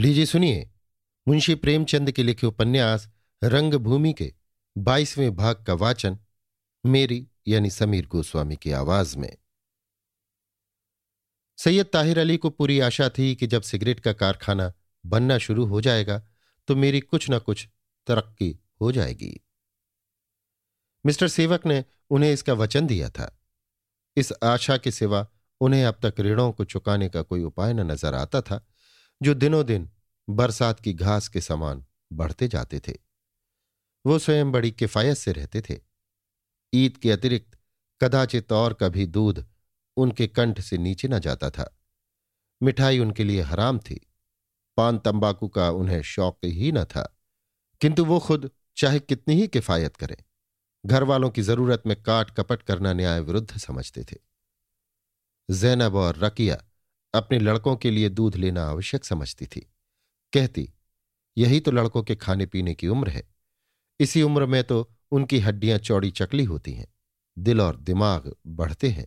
लीजिए सुनिए, मुंशी प्रेमचंद के लिखे उपन्यास रंगभूमि के बाईसवें भाग का वाचन मेरी यानी समीर गोस्वामी की आवाज़ में। सैयद ताहिर अली को पूरी आशा थी कि जब सिगरेट का कारखाना बनना शुरू हो जाएगा तो मेरी कुछ ना कुछ तरक्की हो जाएगी। मिस्टर सेवक ने उन्हें इसका वचन दिया था। इस आशा के सिवा उन्हें अब तक ऋणों को चुकाने का कोई उपाय न नज़र आता था, जो दिनों दिन बरसात की घास के समान बढ़ते जाते थे। वो स्वयं बड़ी किफायत से रहते थे। ईद के अतिरिक्त कदाचित और कभी दूध उनके कंठ से नीचे न जाता था। मिठाई उनके लिए हराम थी। पान तंबाकू का उन्हें शौक ही न था। किंतु वो खुद चाहे कितनी ही किफायत करें घर वालों की ज़रूरत में काट कपट करना न्याय विरुद्ध समझते थे। जैनब और रकिया अपने लड़कों के लिए दूध लेना आवश्यक समझती थी। कहती, यही तो लड़कों के खाने पीने की उम्र है। इसी उम्र में तो उनकी हड्डियाँ चौड़ी चकली होती हैं, दिल और दिमाग बढ़ते हैं।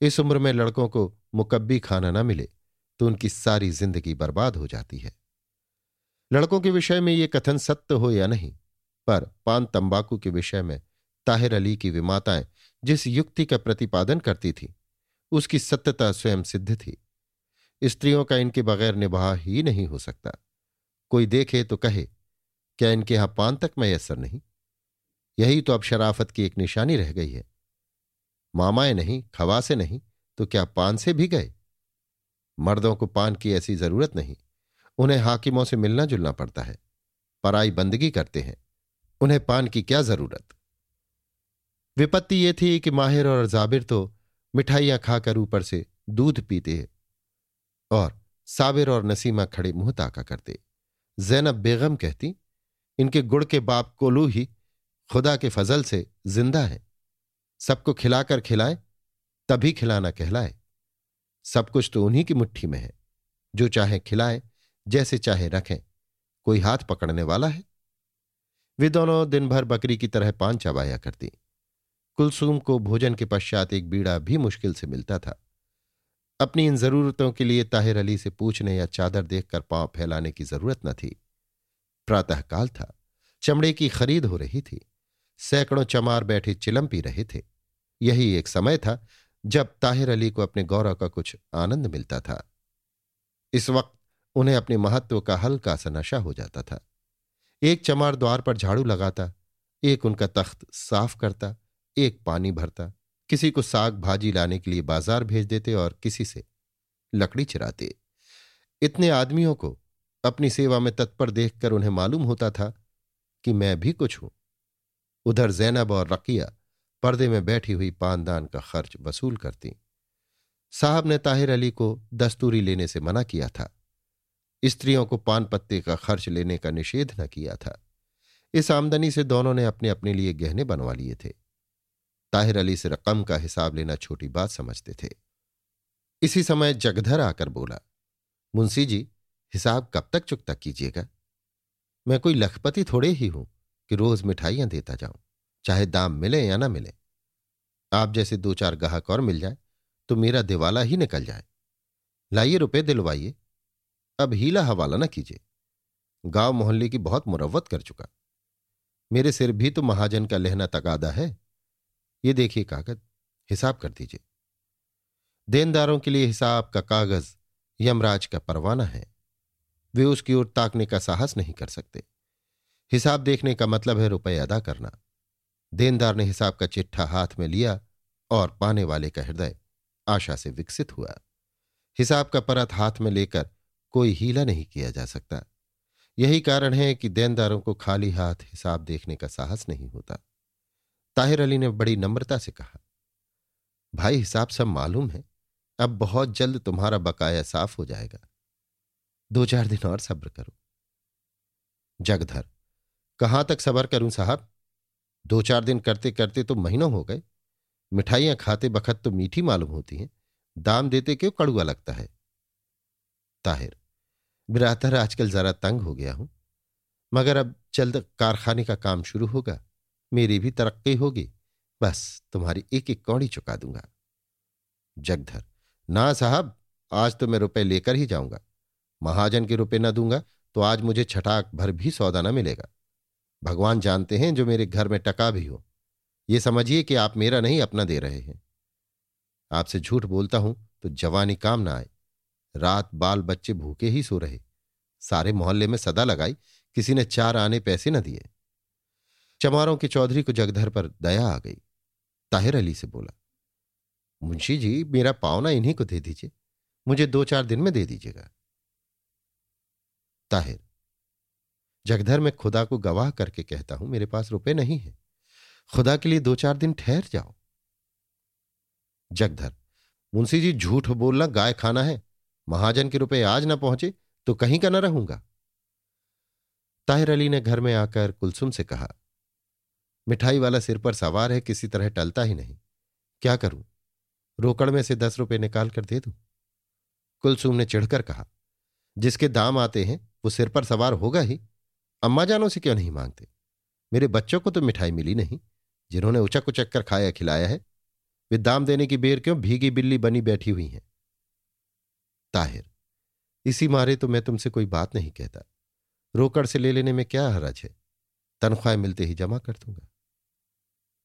इस उम्र में लड़कों को मुकब्बी खाना ना मिले तो उनकी सारी ज़िंदगी बर्बाद हो जाती है। लड़कों के विषय में ये कथन सत्य हो या नहीं, पर पान तंबाकू के विषय में ताहिर अली की विमाताएँ जिस युक्ति का प्रतिपादन करती थी, उसकी सत्यता स्वयं सिद्ध थी। स्त्रियों का इनके बगैर निभा ही नहीं हो सकता। कोई देखे तो कहे, क्या इनके यहाँ पान तक मैसर नहीं? यही तो अब शराफत की एक निशानी रह गई है। मामाएँ नहीं खवा से नहीं तो क्या पान से भी गए? मर्दों को पान की ऐसी ज़रूरत नहीं। उन्हें हाकिमों से मिलना जुलना पड़ता है, पराई बंदगी करते हैं। उन्हें पान की क्या ज़रूरत? विपत्ति ये थी कि माहिर और जाबिर तो मिठाइयाँ खाकर ऊपर से दूध पीते हैं और साबिर और नसीमा खड़े मुँह ताका करते। जैनब बेगम कहती, इनके गुड़ के बाप कोलू ही खुदा के फजल से ज़िंदा है। सबको खिलाकर खिलाए, तभी खिलाना कहलाए। सब कुछ तो उन्हीं की मुट्ठी में है। जो चाहे खिलाए, जैसे चाहे रखें। कोई हाथ पकड़ने वाला है? वे दोनों दिन भर बकरी की तरह पान चबाया करती। कुलसुम को भोजन के पश्चात एक बीड़ा भी मुश्किल से मिलता था। अपनी इन जरूरतों के लिए ताहिर अली से पूछने या चादर देखकर पाँव फैलाने की ज़रूरत न थी। प्रातःकाल था। चमड़े की खरीद हो रही थी। सैकड़ों चमार बैठे चिलम पी रहे थे। यही एक समय था जब ताहिर अली को अपने गौरव का कुछ आनंद मिलता था। इस वक्त उन्हें अपने महत्व का हल्का सा नशा हो जाता था। एक चमार द्वार पर झाड़ू लगाता, एक उनका तख्त साफ़ करता, एक पानी भरता। किसी को साग भाजी लाने के लिए बाज़ार भेज देते और किसी से लकड़ी चिराते। इतने आदमियों को अपनी सेवा में तत्पर देखकर उन्हें मालूम होता था कि मैं भी कुछ हूँ। उधर जैनब और रकिया पर्दे में बैठी हुई पानदान का खर्च वसूल करती। साहब ने ताहिर अली को दस्तूरी लेने से मना किया था। स्त्रियों को पान पत्ते का खर्च लेने का निषेध न किया था। इस आमदनी से दोनों ने अपने अपने लिए गहने बनवा लिए थे। ताहिर अली से रकम का हिसाब लेना छोटी बात समझते थे। इसी समय जगधर आकर बोला, मुंशी जी, हिसाब कब तक चुकता कीजिएगा? मैं कोई लखपति थोड़े ही हूँ कि रोज मिठाइयाँ देता जाऊँ, चाहे दाम मिले या ना मिले। आप जैसे दो चार गाहक और मिल जाए तो मेरा दिवाला ही निकल जाए। लाइए रुपए दिलवाइए। अब हीला हवाला ना कीजिए। गाँव मोहल्ले की बहुत मुरवत कर चुका। मेरे सिर भी तो महाजन का लहना तकादा है। ये देखिए कागज़, हिसाब कर दीजिए। देनदारों के लिए हिसाब का कागज़ यमराज का परवाना है। वे उसकी ओर ताकने का साहस नहीं कर सकते। हिसाब देखने का मतलब है रुपये अदा करना। देनदार ने हिसाब का चिट्ठा हाथ में लिया और पाने वाले का हृदय आशा से विकसित हुआ। हिसाब का परत हाथ में लेकर कोई हीला नहीं किया जा सकता। यही कारण है कि देनदारों को खाली हाथ हिसाब देखने का साहस नहीं होता। ताहिर अली ने बड़ी नम्रता से कहा, भाई, हिसाब सब मालूम है। अब बहुत जल्द तुम्हारा बकाया साफ़ हो जाएगा। दो चार दिन और सब्र करो। जगधर, कहाँ तक सबर करूँ साहब? दो चार दिन करते करते तो महीनों हो गए। मिठाइयाँ खाते बखत तो मीठी मालूम होती हैं। दाम देते क्यों कड़ुआ लगता है? ताहिर बिरातर आजकल जरा तंग हो गया हूँ। मगर अब जल्द कारखाने का काम शुरू होगा। मेरी भी तरक्की होगी। बस तुम्हारी एक एक कौड़ी चुका दूँगा। जगधर, ना साहब, आज तो मैं रुपए लेकर ही जाऊँगा। महाजन के रुपए ना दूँगा तो आज मुझे छटाक भर भी सौदा ना मिलेगा। भगवान जानते हैं जो मेरे घर में टका भी हो। ये समझिए कि आप मेरा नहीं अपना दे रहे हैं। आपसे झूठ बोलता हूँ तो जवानी काम ना आए। रात बाल बच्चे भूखे ही सो रहे। सारे मोहल्ले में सदा लगाई, किसी ने चार आने पैसे न दिए। चमारों के चौधरी को जगधर पर दया आ गई। ताहिर अली से बोला, मुंशी जी, मेरा पावना इन्हीं को दे दीजिए। मुझे दो चार दिन में दे दीजिएगा। ताहिर, जगधर में खुदा को गवाह करके कहता हूँ, मेरे पास रुपए नहीं है। खुदा के लिए दो चार दिन ठहर जाओ। जगधर, मुंशी जी, झूठ बोलना गाय खाना है। महाजन के रुपए आज ना पहुँचे तो कहीं का ना रहूँगा। ताहिर अली ने घर में आकर कुलसुम से कहा मिठाई वाला सिर पर सवार है, किसी तरह टलता ही नहीं। क्या करूँ? रोकड़ में से दस रुपए निकाल कर दे दू? कुलसुम ने चिढ़कर कहा, जिसके दाम आते हैं, वो सिर पर सवार होगा ही। अम्मा जानों से क्यों नहीं मांगते? मेरे बच्चों को तो मिठाई मिली नहीं, जिन्होंने उचक उचक कर खाया खिलाया है। वे दाम देने की बेर क्यों भीगी बिल्ली बनी बैठी हुई हैं? ताहिर, इसी मारे तो मैं तुमसे कोई बात नहीं कहता। रोकड़ से ले लेने में क्या हरज है? तनख्वाह मिलते ही जमा कर दूँगा।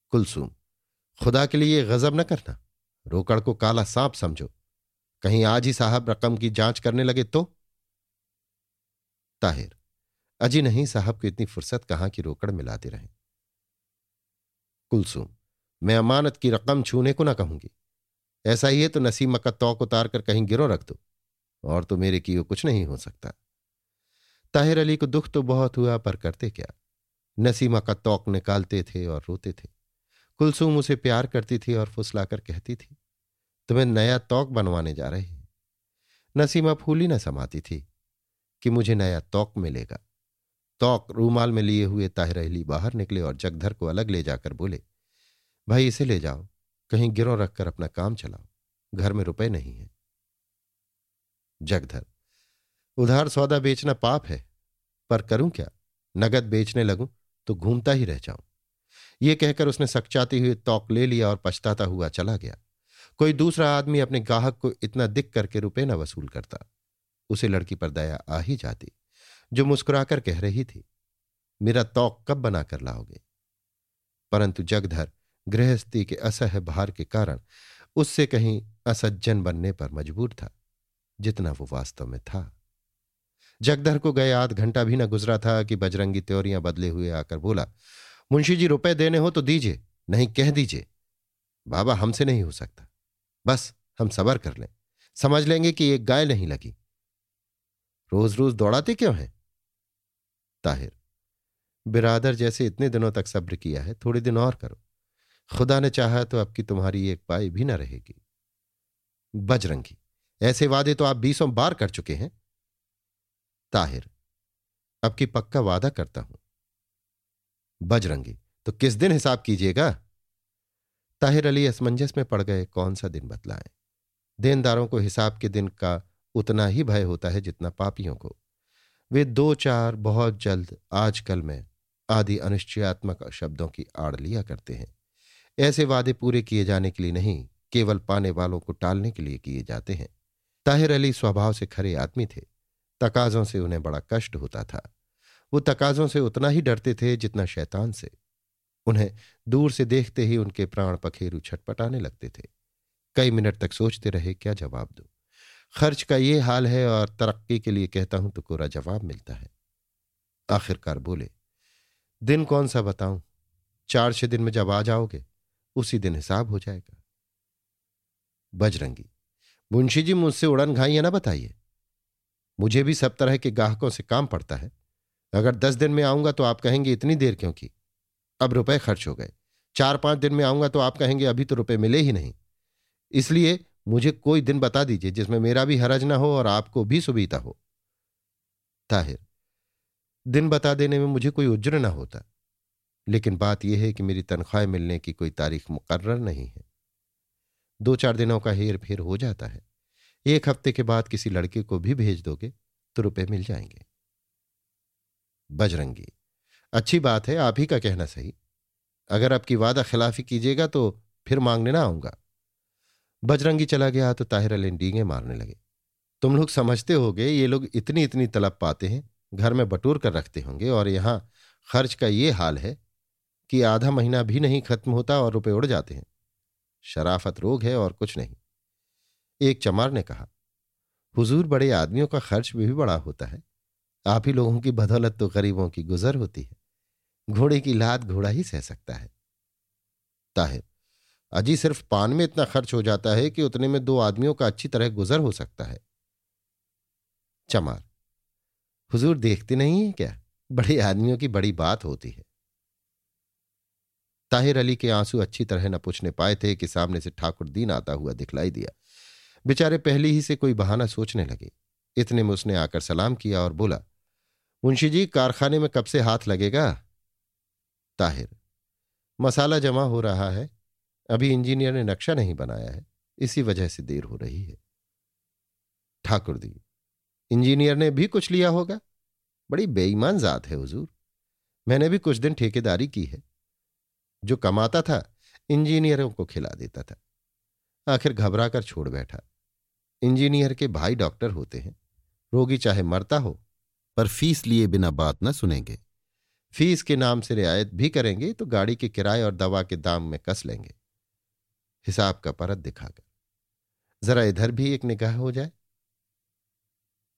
कुलसुम। खुदा के लिए गजब न करना। रोकड़ को काला सांप समझो। कहीं आज ही साहब रकम की जाँच करने लगे तो? ताहिर, अजी नहीं, साहब को इतनी फुर्सत कहाँ की रोकड़ मिलाते रहे? कुलसुम, मैं अमानत की रकम छूने को ना कहूँगी। ऐसा ही है तो नसीमा का तौक उतार कर कहीं गिरो रख दो। और तो मेरे की कुछ नहीं हो सकता। ताहिर अली को दुख तो बहुत हुआ, पर करते क्या? नसीमा का तौक निकालते थे और रोते थे। कुलसुम उसे प्यार करती थी और फुसलाकर कहती थी, तुम्हें नया तौक बनवाने जा रहे नसीमा फूली न समाती थी कि मुझे नया तौक मिलेगा। तौक रूमाल में लिए हुए ताहिर अली बाहर निकले और जगधर को अलग ले जाकर बोले, भाई इसे ले जाओ, कहीं गिरो रखकर अपना काम चलाओ, घर में रुपए नहीं है। जगधर, उधार सौदा बेचना पाप है, पर करूँ क्या? नगद बेचने लगूं तो घूमता ही रह जाऊँ। ये कहकर उसने सकचाती हुई तौक ले लिया और पछताता हुआ चला गया। कोई दूसरा आदमी अपने गाहक को इतना दिख करके रुपए न वसूल करता। उसे लड़की पर दया आ ही जाती, जो मुस्कुराकर कह रही थी, मेरा तौक कब बनाकर लाओगे? परंतु जगधर, गृहस्थी के असह भार के कारण, उससे कहीं असज्जन बनने पर मजबूर था, जितना वो वास्तव में था। जगधर को गए आध घंटा भी न गुजरा था कि बजरंगी त्योरियाँ बदले हुए आकर बोला मुंशी जी रुपए देने हो तो दीजिए, नहीं कह दीजिए। बाबा हमसे नहीं हो सकता। बस हम सबर कर लें। समझ लेंगे कि एक गाय नहीं लगी। रोज रोज दौड़ाते क्यों हैं? ताहिर, बिरादर जैसे इतने दिनों तक सब्र किया है, थोड़े दिन और करो। खुदा ने चाहा तो अब की तुम्हारी एक पाई भी ना रहेगी। बजरंगी, ऐसे वादे तो आप बीसों बार कर चुके हैं। ताहिर, अब की पक्का वादा करता हूँ। बजरंगी तो किस दिन हिसाब कीजिएगा? ताहिर अली असमंजस में पड़ गए, कौन सा दिन बतलाएँ? देनदारों को हिसाब के दिन का उतना ही भय होता है जितना पापियों को। वे दो चार बहुत जल्द आजकल में आदि अनिश्चयात्मक शब्दों की आड़ लिया करते हैं। ऐसे वादे पूरे किए जाने के लिए नहीं, केवल पाने वालों को टालने के लिए किए जाते हैं। ताहिर अली स्वभाव से खरे आदमी थे। तकाजों से उन्हें बड़ा कष्ट होता था। वो तकाजों से उतना ही डरते थे जितना शैतान से। उन्हें दूर से देखते ही उनके प्राण पखेरु छटपटाने लगते थे। कई मिनट तक सोचते रहे, क्या जवाब दो? खर्च का ये हाल है और तरक्की के लिए कहता हूँ तो कोरा जवाब मिलता है। आखिरकार बोले, दिन कौन सा बताऊँ? चार छह दिन में जब आ जाओगे, उसी दिन हिसाब हो जाएगा। बजरंगी, मुंशी जी मुझसे उड़न घाइया ना बताइए। मुझे भी सब तरह के गाहकों से काम पड़ता है। अगर दस दिन में आऊँगा तो आप कहेंगे, इतनी देर क्यों की? अब रुपए खर्च हो गए। चार पाँच दिन में आऊँगा तो आप कहेंगे, अभी तो रुपए मिले ही नहीं। इसलिए मुझे कोई दिन बता दीजिए जिसमें मेरा भी हरज ना हो और आपको भी सुविधा हो। ताहिर, दिन बता देने में मुझे कोई उज्र ना होता। लेकिन बात यह है कि मेरी तनख्वाह मिलने की कोई तारीख मुकर्र नहीं है। दो चार दिनों का हेर फेर हो जाता है। एक हफ़्ते के बाद किसी लड़के को भी भेज दोगे तो रुपए मिल जाएँगे। बजरंगी। अच्छी बात है आप ही का कहना सही। अगर आपकी वादा खिलाफी कीजिएगा तो फिर मांगने ना आऊँगा। बजरंगी चला गया तो ताहिर अली डींगे मारने लगे। तुम लोग समझते होगे ये लोग इतनी इतनी तलब पाते हैं घर में बटूर कर रखते होंगे और यहाँ खर्च का ये हाल है कि आधा महीना भी नहीं खत्म होता और रुपए उड़ जाते हैं। शराफत रोग है और कुछ नहीं। एक चमार ने कहा हुजूर बड़े आदमियों का खर्च भी, भी बड़ा होता है। आप ही लोगों की बदौलत तो गरीबों की गुजर होती है। घोड़े की लात घोड़ा ही सह सकता है। ताहिर, अजी सिर्फ़ पान में इतना खर्च हो जाता है कि उतने में दो आदमियों का अच्छी तरह गुजर हो सकता है। चमार, हुजूर देखते नहीं है क्या? बड़े आदमियों की बड़ी बात होती है। ताहिर अली के आँसू अच्छी तरह न पूछने पाए थे कि सामने से ठाकुर दीन आता हुआ दिखलाई दिया। बेचारे पहले ही से कोई बहाना सोचने लगे। इतने में उसने आकर सलाम किया और बोला मुंशी जी, कारखाने में कब से हाथ लगेगा? ताहिर, मसाला जमा हो रहा है। अभी इंजीनियर ने नक्शा नहीं बनाया है। इसी वजह से देर हो रही है। ठाकुर दी इंजीनियर ने भी कुछ लिया होगा? बड़ी बेईमान जात है हुजूर। मैंने भी कुछ दिन ठेकेदारी की है। जो कमाता था, इंजीनियरों को खिला देता था। आखिर घबरा कर छोड़ बैठा। इंजीनियर के भाई डॉक्टर होते हैं। रोगी चाहे मरता हो पर फ़ीस लिए बिना बात न सुनेंगे। फ़ीस के नाम से रियायत भी करेंगे तो गाड़ी के किराए और दवा के दाम में कस लेंगे। हिसाब का परत दिखाकर। जरा इधर भी एक निगाह हो जाए।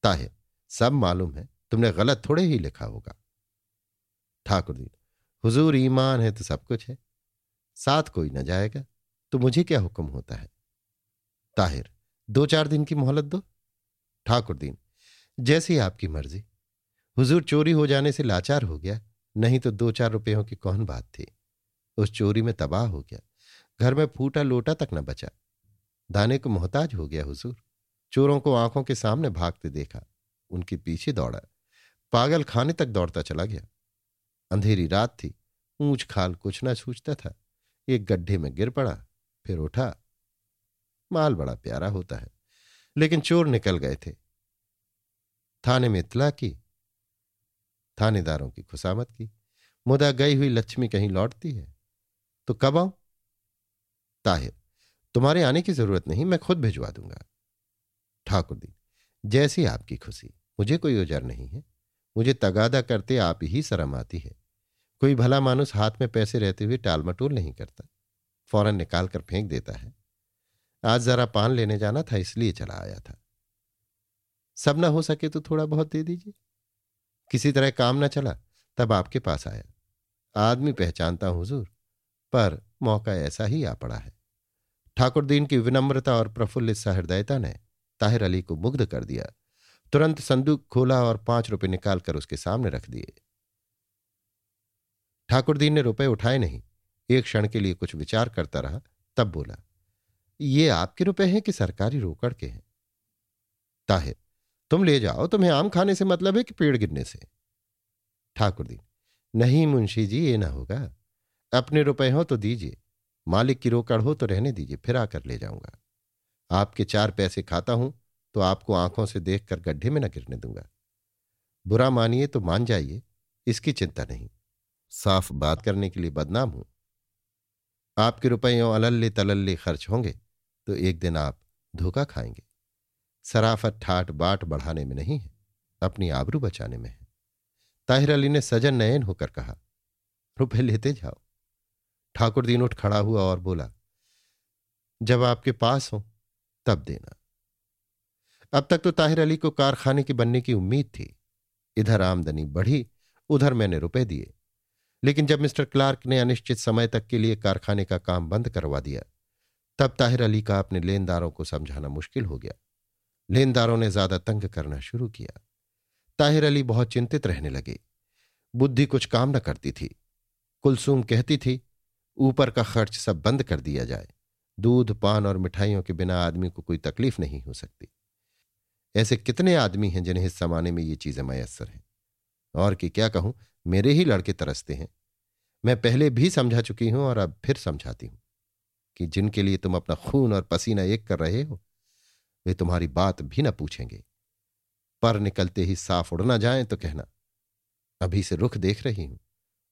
ताहिर, सब मालूम है, तुमने गलत थोड़े ही लिखा होगा। ठाकुर जी, हुजूर ईमान है तो सब कुछ है। साथ कोई न जाएगा तो मुझे क्या हुक्म होता है? ताहिर, दो चार दिन की मोहलत दो। ठाकुर दीन, जैसी आपकी मर्ज़ी। हुजूर चोरी हो जाने से लाचार हो गया। नहीं तो दो चार रुपयों की कौन बात थी? उस चोरी में तबाह हो गया। घर में फूटा लोटा तक न बचा। दाने को मोहताज हो गया हुजूर। चोरों को आँखों के सामने भागते देखा। उनके पीछे दौड़ा। पागल खाने तक दौड़ता चला गया। अंधेरी रात थी। ऊंच खाल कुछ न सूझता था। एक गड्ढे में गिर पड़ा, फिर उठा। माल बड़ा प्यारा होता है। लेकिन चोर निकल गए थे। थाने में इतला की। थानेदारों की खुशामत की। मुदा गई हुई लक्ष्मी कहीं लौटती है। तो कब आऊँ? ताहिर, तुम्हारे आने की ज़रूरत नहीं, मैं खुद भिजवा दूँगा। ठाकुर दी, जैसी आपकी खुशी, मुझे कोई उजर नहीं है। मुझे तगादा करते आप ही शर्म आती है। कोई भला मानुस हाथ में पैसे रहते हुए टाल मटोल नहीं करता। फ़ौरन निकाल कर फेंक देता है। आज जरा पान लेने जाना था, इसलिए चला आया था। सब ना हो सके तो थोड़ा बहुत दे दीजिए। किसी तरह काम ना चला, तब आपके पास आया। आदमी पहचानता हूँ हुजूर पर मौका ऐसा ही आ पड़ा है। ठाकुर दीन की विनम्रता और प्रफुल्लित सहृदयता ने ताहिर अली को मुग्ध कर दिया। तुरंत संदूक खोला और पाँच रुपए निकालकर उसके सामने रख दिए। ठाकुर दीन ने रुपए उठाए नहीं, एक क्षण के लिए कुछ विचार करता रहा, तब बोला, ये आपके रुपए हैं कि सरकारी रोकड़ के हैं? ताहिर तुम ले जाओ, तुम्हें आम खाने से मतलब है कि पेड़ गिरने से। ठाकुर दी नहीं मुंशी जी, ये ना होगा। अपने रुपए हो तो दीजिए, मालिक की रोकड़ हो तो रहने दीजिए, फिर आकर ले जाऊँगा। आपके चार पैसे खाता हूँ तो आपको आँखों से देखकर गड्ढे में न गिरने दूँगा। बुरा मानिए तो मान जाइए, इसकी चिंता नहीं। साफ़ बात करने के लिए बदनाम हूँ। आपके रुपयों अलल्ले तलल्ले खर्च होंगे तो एक दिन आप धोखा खाएँगे। सराफत ठाट बाट बढ़ाने में नहीं है, अपनी आबरू बचाने में है। ताहिर अली ने सजन नयन होकर कहा, रुपए लेते जाओ। ठाकुर दीन उठ खड़ा हुआ और बोला, जब आपके पास हो, तब देना। अब तक तो ताहिर अली को कारखाने की बनने की उम्मीद थी। इधर आमदनी बढ़ी, उधर मैंने रुपए दिए। लेकिन जब मिस्टर क्लार्क ने अनिश्चित समय तक के लिए कारखाने का काम बंद करवा दिया, तब ताहिर अली का अपने लेनदारों को समझाना मुश्किल हो गया। लेनदारों ने ज़्यादा तंग करना शुरू किया। ताहिर अली बहुत चिंतित रहने लगे। बुद्धि कुछ काम न करती थी। कुलसूम कहती थी, ऊपर का खर्च सब बंद कर दिया जाए। दूध, पान और मिठाइयों के बिना आदमी को कोई तकलीफ़ नहीं हो सकती। ऐसे कितने आदमी हैं जिन्हें इस जमाने में ये चीज़ें मैसर हैं? और कि क्या कहूँ, मेरे ही लड़के तरसते हैं। मैं पहले भी समझा चुकी हूँ और अब फिर समझाती हूँ कि जिनके लिए तुम अपना खून और पसीना एक कर रहे हो वे तुम्हारी बात भी न पूछेंगे। पर निकलते ही साफ़ उड़ ना जाए तो कहना, अभी से रुख देख रही हूँ।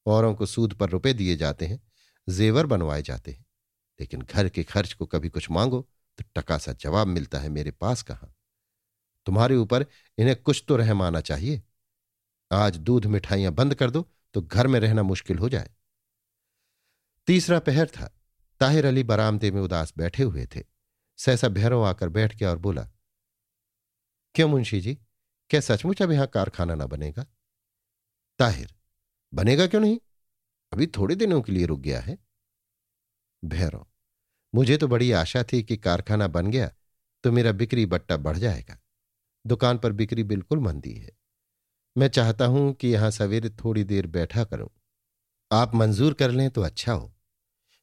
औरों को सूद पर रुपए दिए जाते हैं, जेवर बनवाए जाते हैं। लेकिन घर के खर्च को कभी कुछ मांगो तो टका सा जवाब मिलता है मेरे पास कहाँ? तुम्हारे ऊपर इन्हें कुछ तो रहम आना चाहिए। आज दूध मिठाइयाँ बंद कर दो तो घर में रहना मुश्किल हो जाए। तीसरा पहर था। ताहिर अली बरामदे में उदास बैठे हुए थे। सहसा भैरव आकर बैठ गया और बोला, क्यों मुंशी जी? क्या सचमुच अब यहाँ कारखाना ना बनेगा? ताहिर, बनेगा क्यों नहीं? अभी थोड़े दिनों के लिए रुक गया है। भैरव, मुझे तो बड़ी आशा थी कि कारखाना बन गया तो मेरा बिक्री बट्टा बढ़ जाएगा। दुकान पर बिक्री बिल्कुल मंदी है। मैं चाहता हूँ कि यहाँ सवेरे थोड़ी देर बैठा करूँ। आप मंजूर कर लें तो अच्छा हो।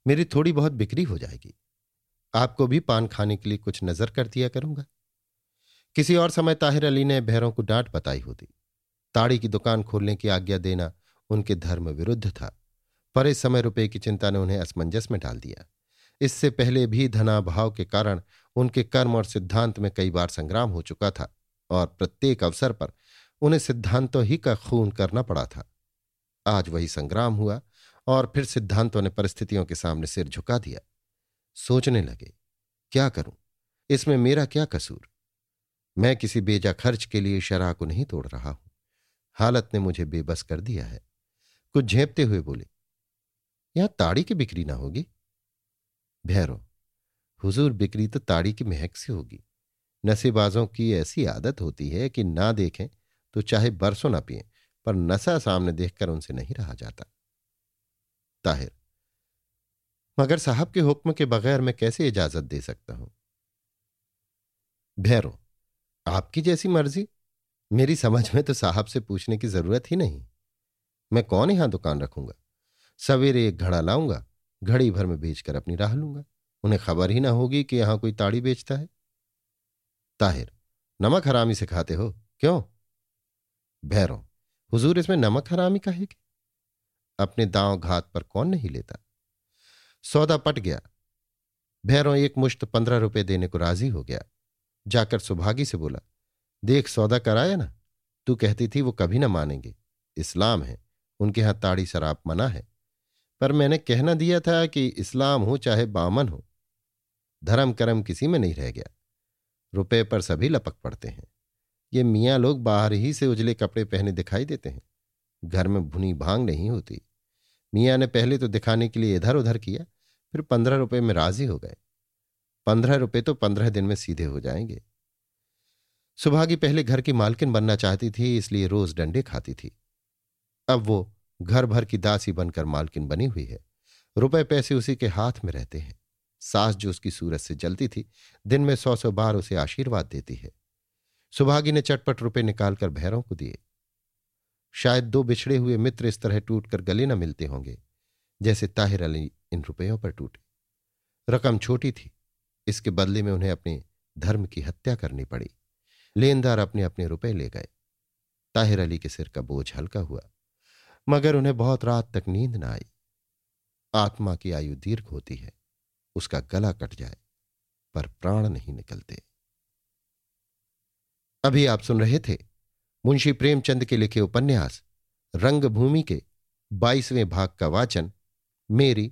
मेरी थोड़ी बहुत बिक्री हो जाएगी। आपको भी पान खाने के लिए कुछ नज़र कर दिया करूँगा। किसी और समय ताहिर अली ने भैरों को डांट बताई होती। ताड़ी की दुकान खोलने की आज्ञा देना उनके धर्म विरुद्ध था, पर इस समय रुपए की चिंता ने उन्हें असमंजस में डाल दिया। इससे पहले भी धनाभाव के कारण उनके कर्म और सिद्धांत में कई बार संग्राम हो चुका था और प्रत्येक अवसर पर उन्हें सिद्धांतों ही का खून करना पड़ा था। आज वही संग्राम हुआ और फिर सिद्धांतों ने परिस्थितियों के सामने सिर झुका दिया। सोचने लगे, क्या करूँ? इसमें मेरा क्या कसूर? मैं किसी बेजा खर्च के लिए शराह को नहीं तोड़ रहा हूँ। हालत ने मुझे बेबस कर दिया है। कुछ झेपते हुए बोले, यहाँ ताड़ी की बिक्री ना होगी? भैरो, हुजूर बिक्री तो ताड़ी की महक से होगी। नशेबाजों की ऐसी आदत होती है कि ना देखें तो चाहे बरसों ना पिए, पर नशा सामने देखकर उनसे नहीं रहा जाता। ताहिर मगर साहब के हुक्म के बगैर मैं कैसे इजाज़त दे सकता हूँ? भैरो, आपकी जैसी मर्ज़ी। मेरी समझ में तो साहब से पूछने की ज़रूरत ही नहीं। मैं कौन यहाँ दुकान रखूँगा? सवेरे एक घड़ा लाऊँगा, घड़ी भर में बेचकर अपनी राह लूँगा। उन्हें खबर ही ना होगी कि यहाँ कोई ताड़ी बेचता है। ताहिर, नमक हरामी से खाते हो? क्यों? भैरों, हुजूर इसमें नमक हरामी कहेगी अपने दांव घात पर कौन नहीं लेता? सौदा पट गया। भैरों एक मुश्त पंद्रह रुपए देने को राज़ी हो गया। जाकर सुभागी से बोला, देख, सौदा कराया ना? तू कहती थी वो कभी ना मानेंगे। इस्लाम है, उनके यहाँ ताड़ी शराब मना है। पर मैंने कहना दिया था कि इस्लाम हो चाहे बामन हो, धर्म कर्म किसी में नहीं रह गया। रुपए पर सभी लपक पड़ते हैं। ये मियाँ लोग बाहर ही से उजले कपड़े पहने दिखाई देते हैं। घर में भुनी भाँग नहीं होती। मियाँ ने पहले तो दिखाने के लिए इधर उधर किया फिर पंद्रह रुपए में राज़ी हो गए। पंद्रह रुपए तो पंद्रह दिन में सीधे हो जाएँगे। सुभागी पहले घर की मालकिन बनना चाहती थी, इसलिए रोज डंडे खाती थी। अब वो घर भर की दासी बनकर मालकिन बनी हुई है। रुपए पैसे उसी के हाथ में रहते हैं। सास जो उसकी सूरत से जलती थी, दिन में सौ सौ बार उसे आशीर्वाद देती है। सुभागी ने चटपट रुपए निकालकर भैरों को दिए। शायद दो बिछड़े हुए मित्र इस तरह टूटकर गले न मिलते होंगे, जैसे ताहिर अली इन रुपयों पर टूटे। रकम छोटी थी, इसके बदले में उन्हें अपने धर्म की हत्या करनी पड़ी। लेनदार अपने अपने रुपए ले गए। ताहिर अली के सिर का बोझ हल्का हुआ, मगर उन्हें बहुत रात तक नींद न आई। आत्मा की आयु दीर्घ होती है, उसका गला कट जाए, पर प्राण नहीं निकलते। अभी आप सुन रहे थे मुंशी प्रेमचंद के लिखे उपन्यास, रंगभूमि के बाईसवें भाग का वाचन, मेरी